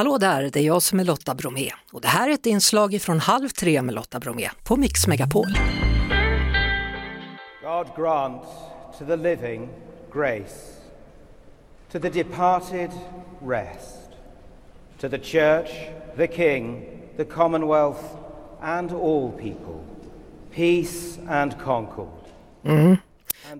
Hallå där, det är jag som är Lotta Bromé och det här är ett inslag från Halv tre med Lotta Bromé på Mix Megapol. God grant to the living grace, to the departed rest, to the church, the king, the commonwealth and all people, peace and concord. Mm.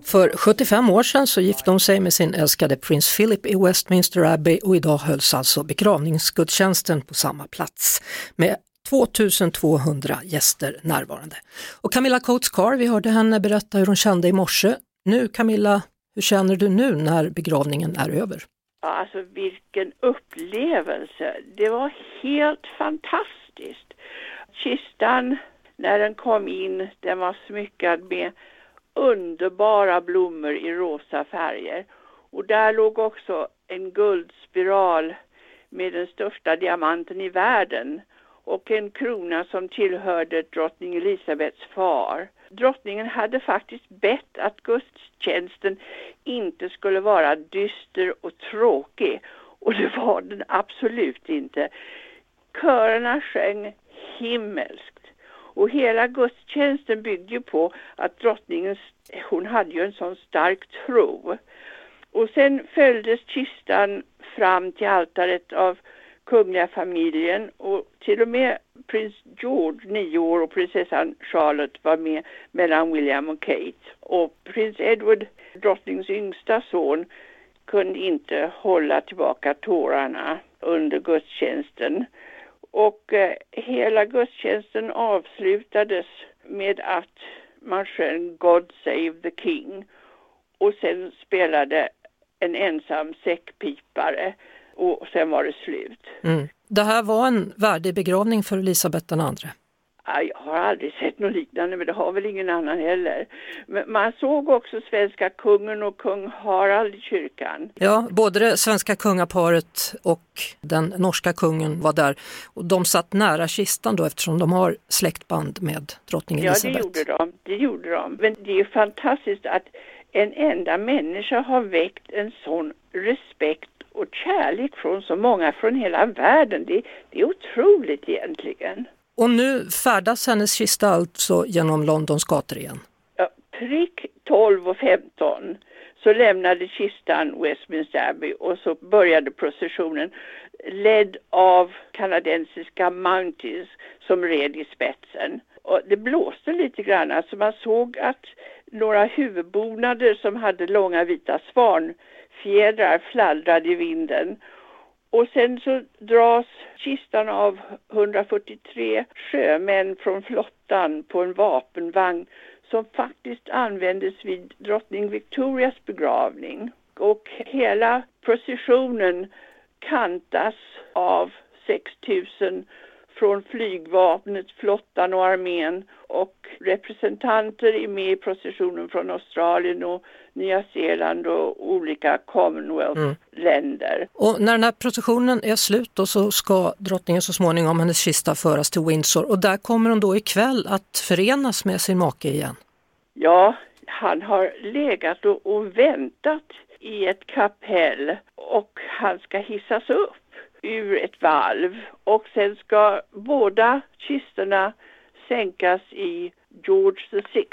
För 75 år sedan så gifte hon sig med sin älskade prins Philip i Westminster Abbey och idag hölls alltså begravningsgudstjänsten på samma plats med 2200 gäster närvarande. Och Camilla Coates Carr, vi hörde henne berätta hur hon kände i morse. Nu Camilla, hur känner du nu när begravningen är över? Ja, alltså vilken upplevelse! Det var helt fantastiskt. Kistan, när den kom in, den var smyckad med underbara blommor i rosa färger. Och där låg också en guldspiral med den största diamanten i världen och en krona som tillhörde drottning Elisabets far. Drottningen hade faktiskt bett att gudstjänsten inte skulle vara dyster och tråkig och det var den absolut inte. Körerna sjöng himmelskt och hela gudstjänsten byggde ju på att drottningen, hon hade ju en sån stark tro. Och sen följdes kistan fram till altaret av kungliga familjen och till och med prins George, nio år, och prinsessan Charlotte var med mellan William och Kate. Och prins Edward, drottningens yngsta son, kunde inte hålla tillbaka tårarna under gudstjänsten. Och eh, hela gudstjänsten avslutades med att man sjöng God Save the King och sen spelade en ensam säckpipare och sen var det slut. Mm. Det här var en värdig begravning för Elisabeth II. Jag har aldrig sett något liknande, men det har väl ingen annan heller. Men man såg också svenska kungen och kung Harald i kyrkan. Ja, både det svenska kungaparet och den norska kungen var där. Och de satt nära kistan då eftersom de har släktband med drottning Elisabeth. Ja, det gjorde de. Det gjorde de. Men det är fantastiskt att en enda människa har väckt en sån respekt och kärlek från så många från hela världen. Det, det är otroligt egentligen. Och nu färdas hennes kista alltså genom Londons gator igen? Ja, prick 12 och 15 så lämnade kistan Westminster Abbey och så började processionen ledd av kanadensiska Mounties som red i spetsen. Och det blåste lite grann, alltså man såg att några huvudbonader som hade långa vita svanfjädrar fladdrade i vinden och sen så dras kistan av 143 sjömän från flottan på en vapenvagn som faktiskt användes vid drottning Victorias begravning. Och hela processionen kantas av 6000 från flygvapnet, flottan och armén och representanter är med i processionen från Australien och Nya Zeeland och olika Commonwealth-länder. Mm. Och när den här processionen är slut då så ska drottningen så småningom hennes kista föras till Windsor och där kommer hon då ikväll att förenas med sin make igen. Ja, han har legat och, och väntat i ett kapell och han ska hissas upp ur ett valv och sen ska båda kistorna sänkas i George VI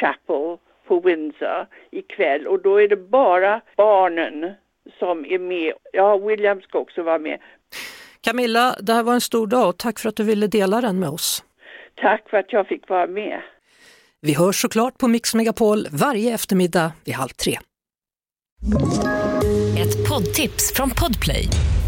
Chapel på Windsor ikväll och då är det bara barnen som är med. Ja, William ska också vara med. Camilla, det här var en stor dag och tack för att du ville dela den med oss. Tack för att jag fick vara med. Vi hörs såklart på Mix Megapol varje eftermiddag vid halv tre. Ett poddtips från Podplay.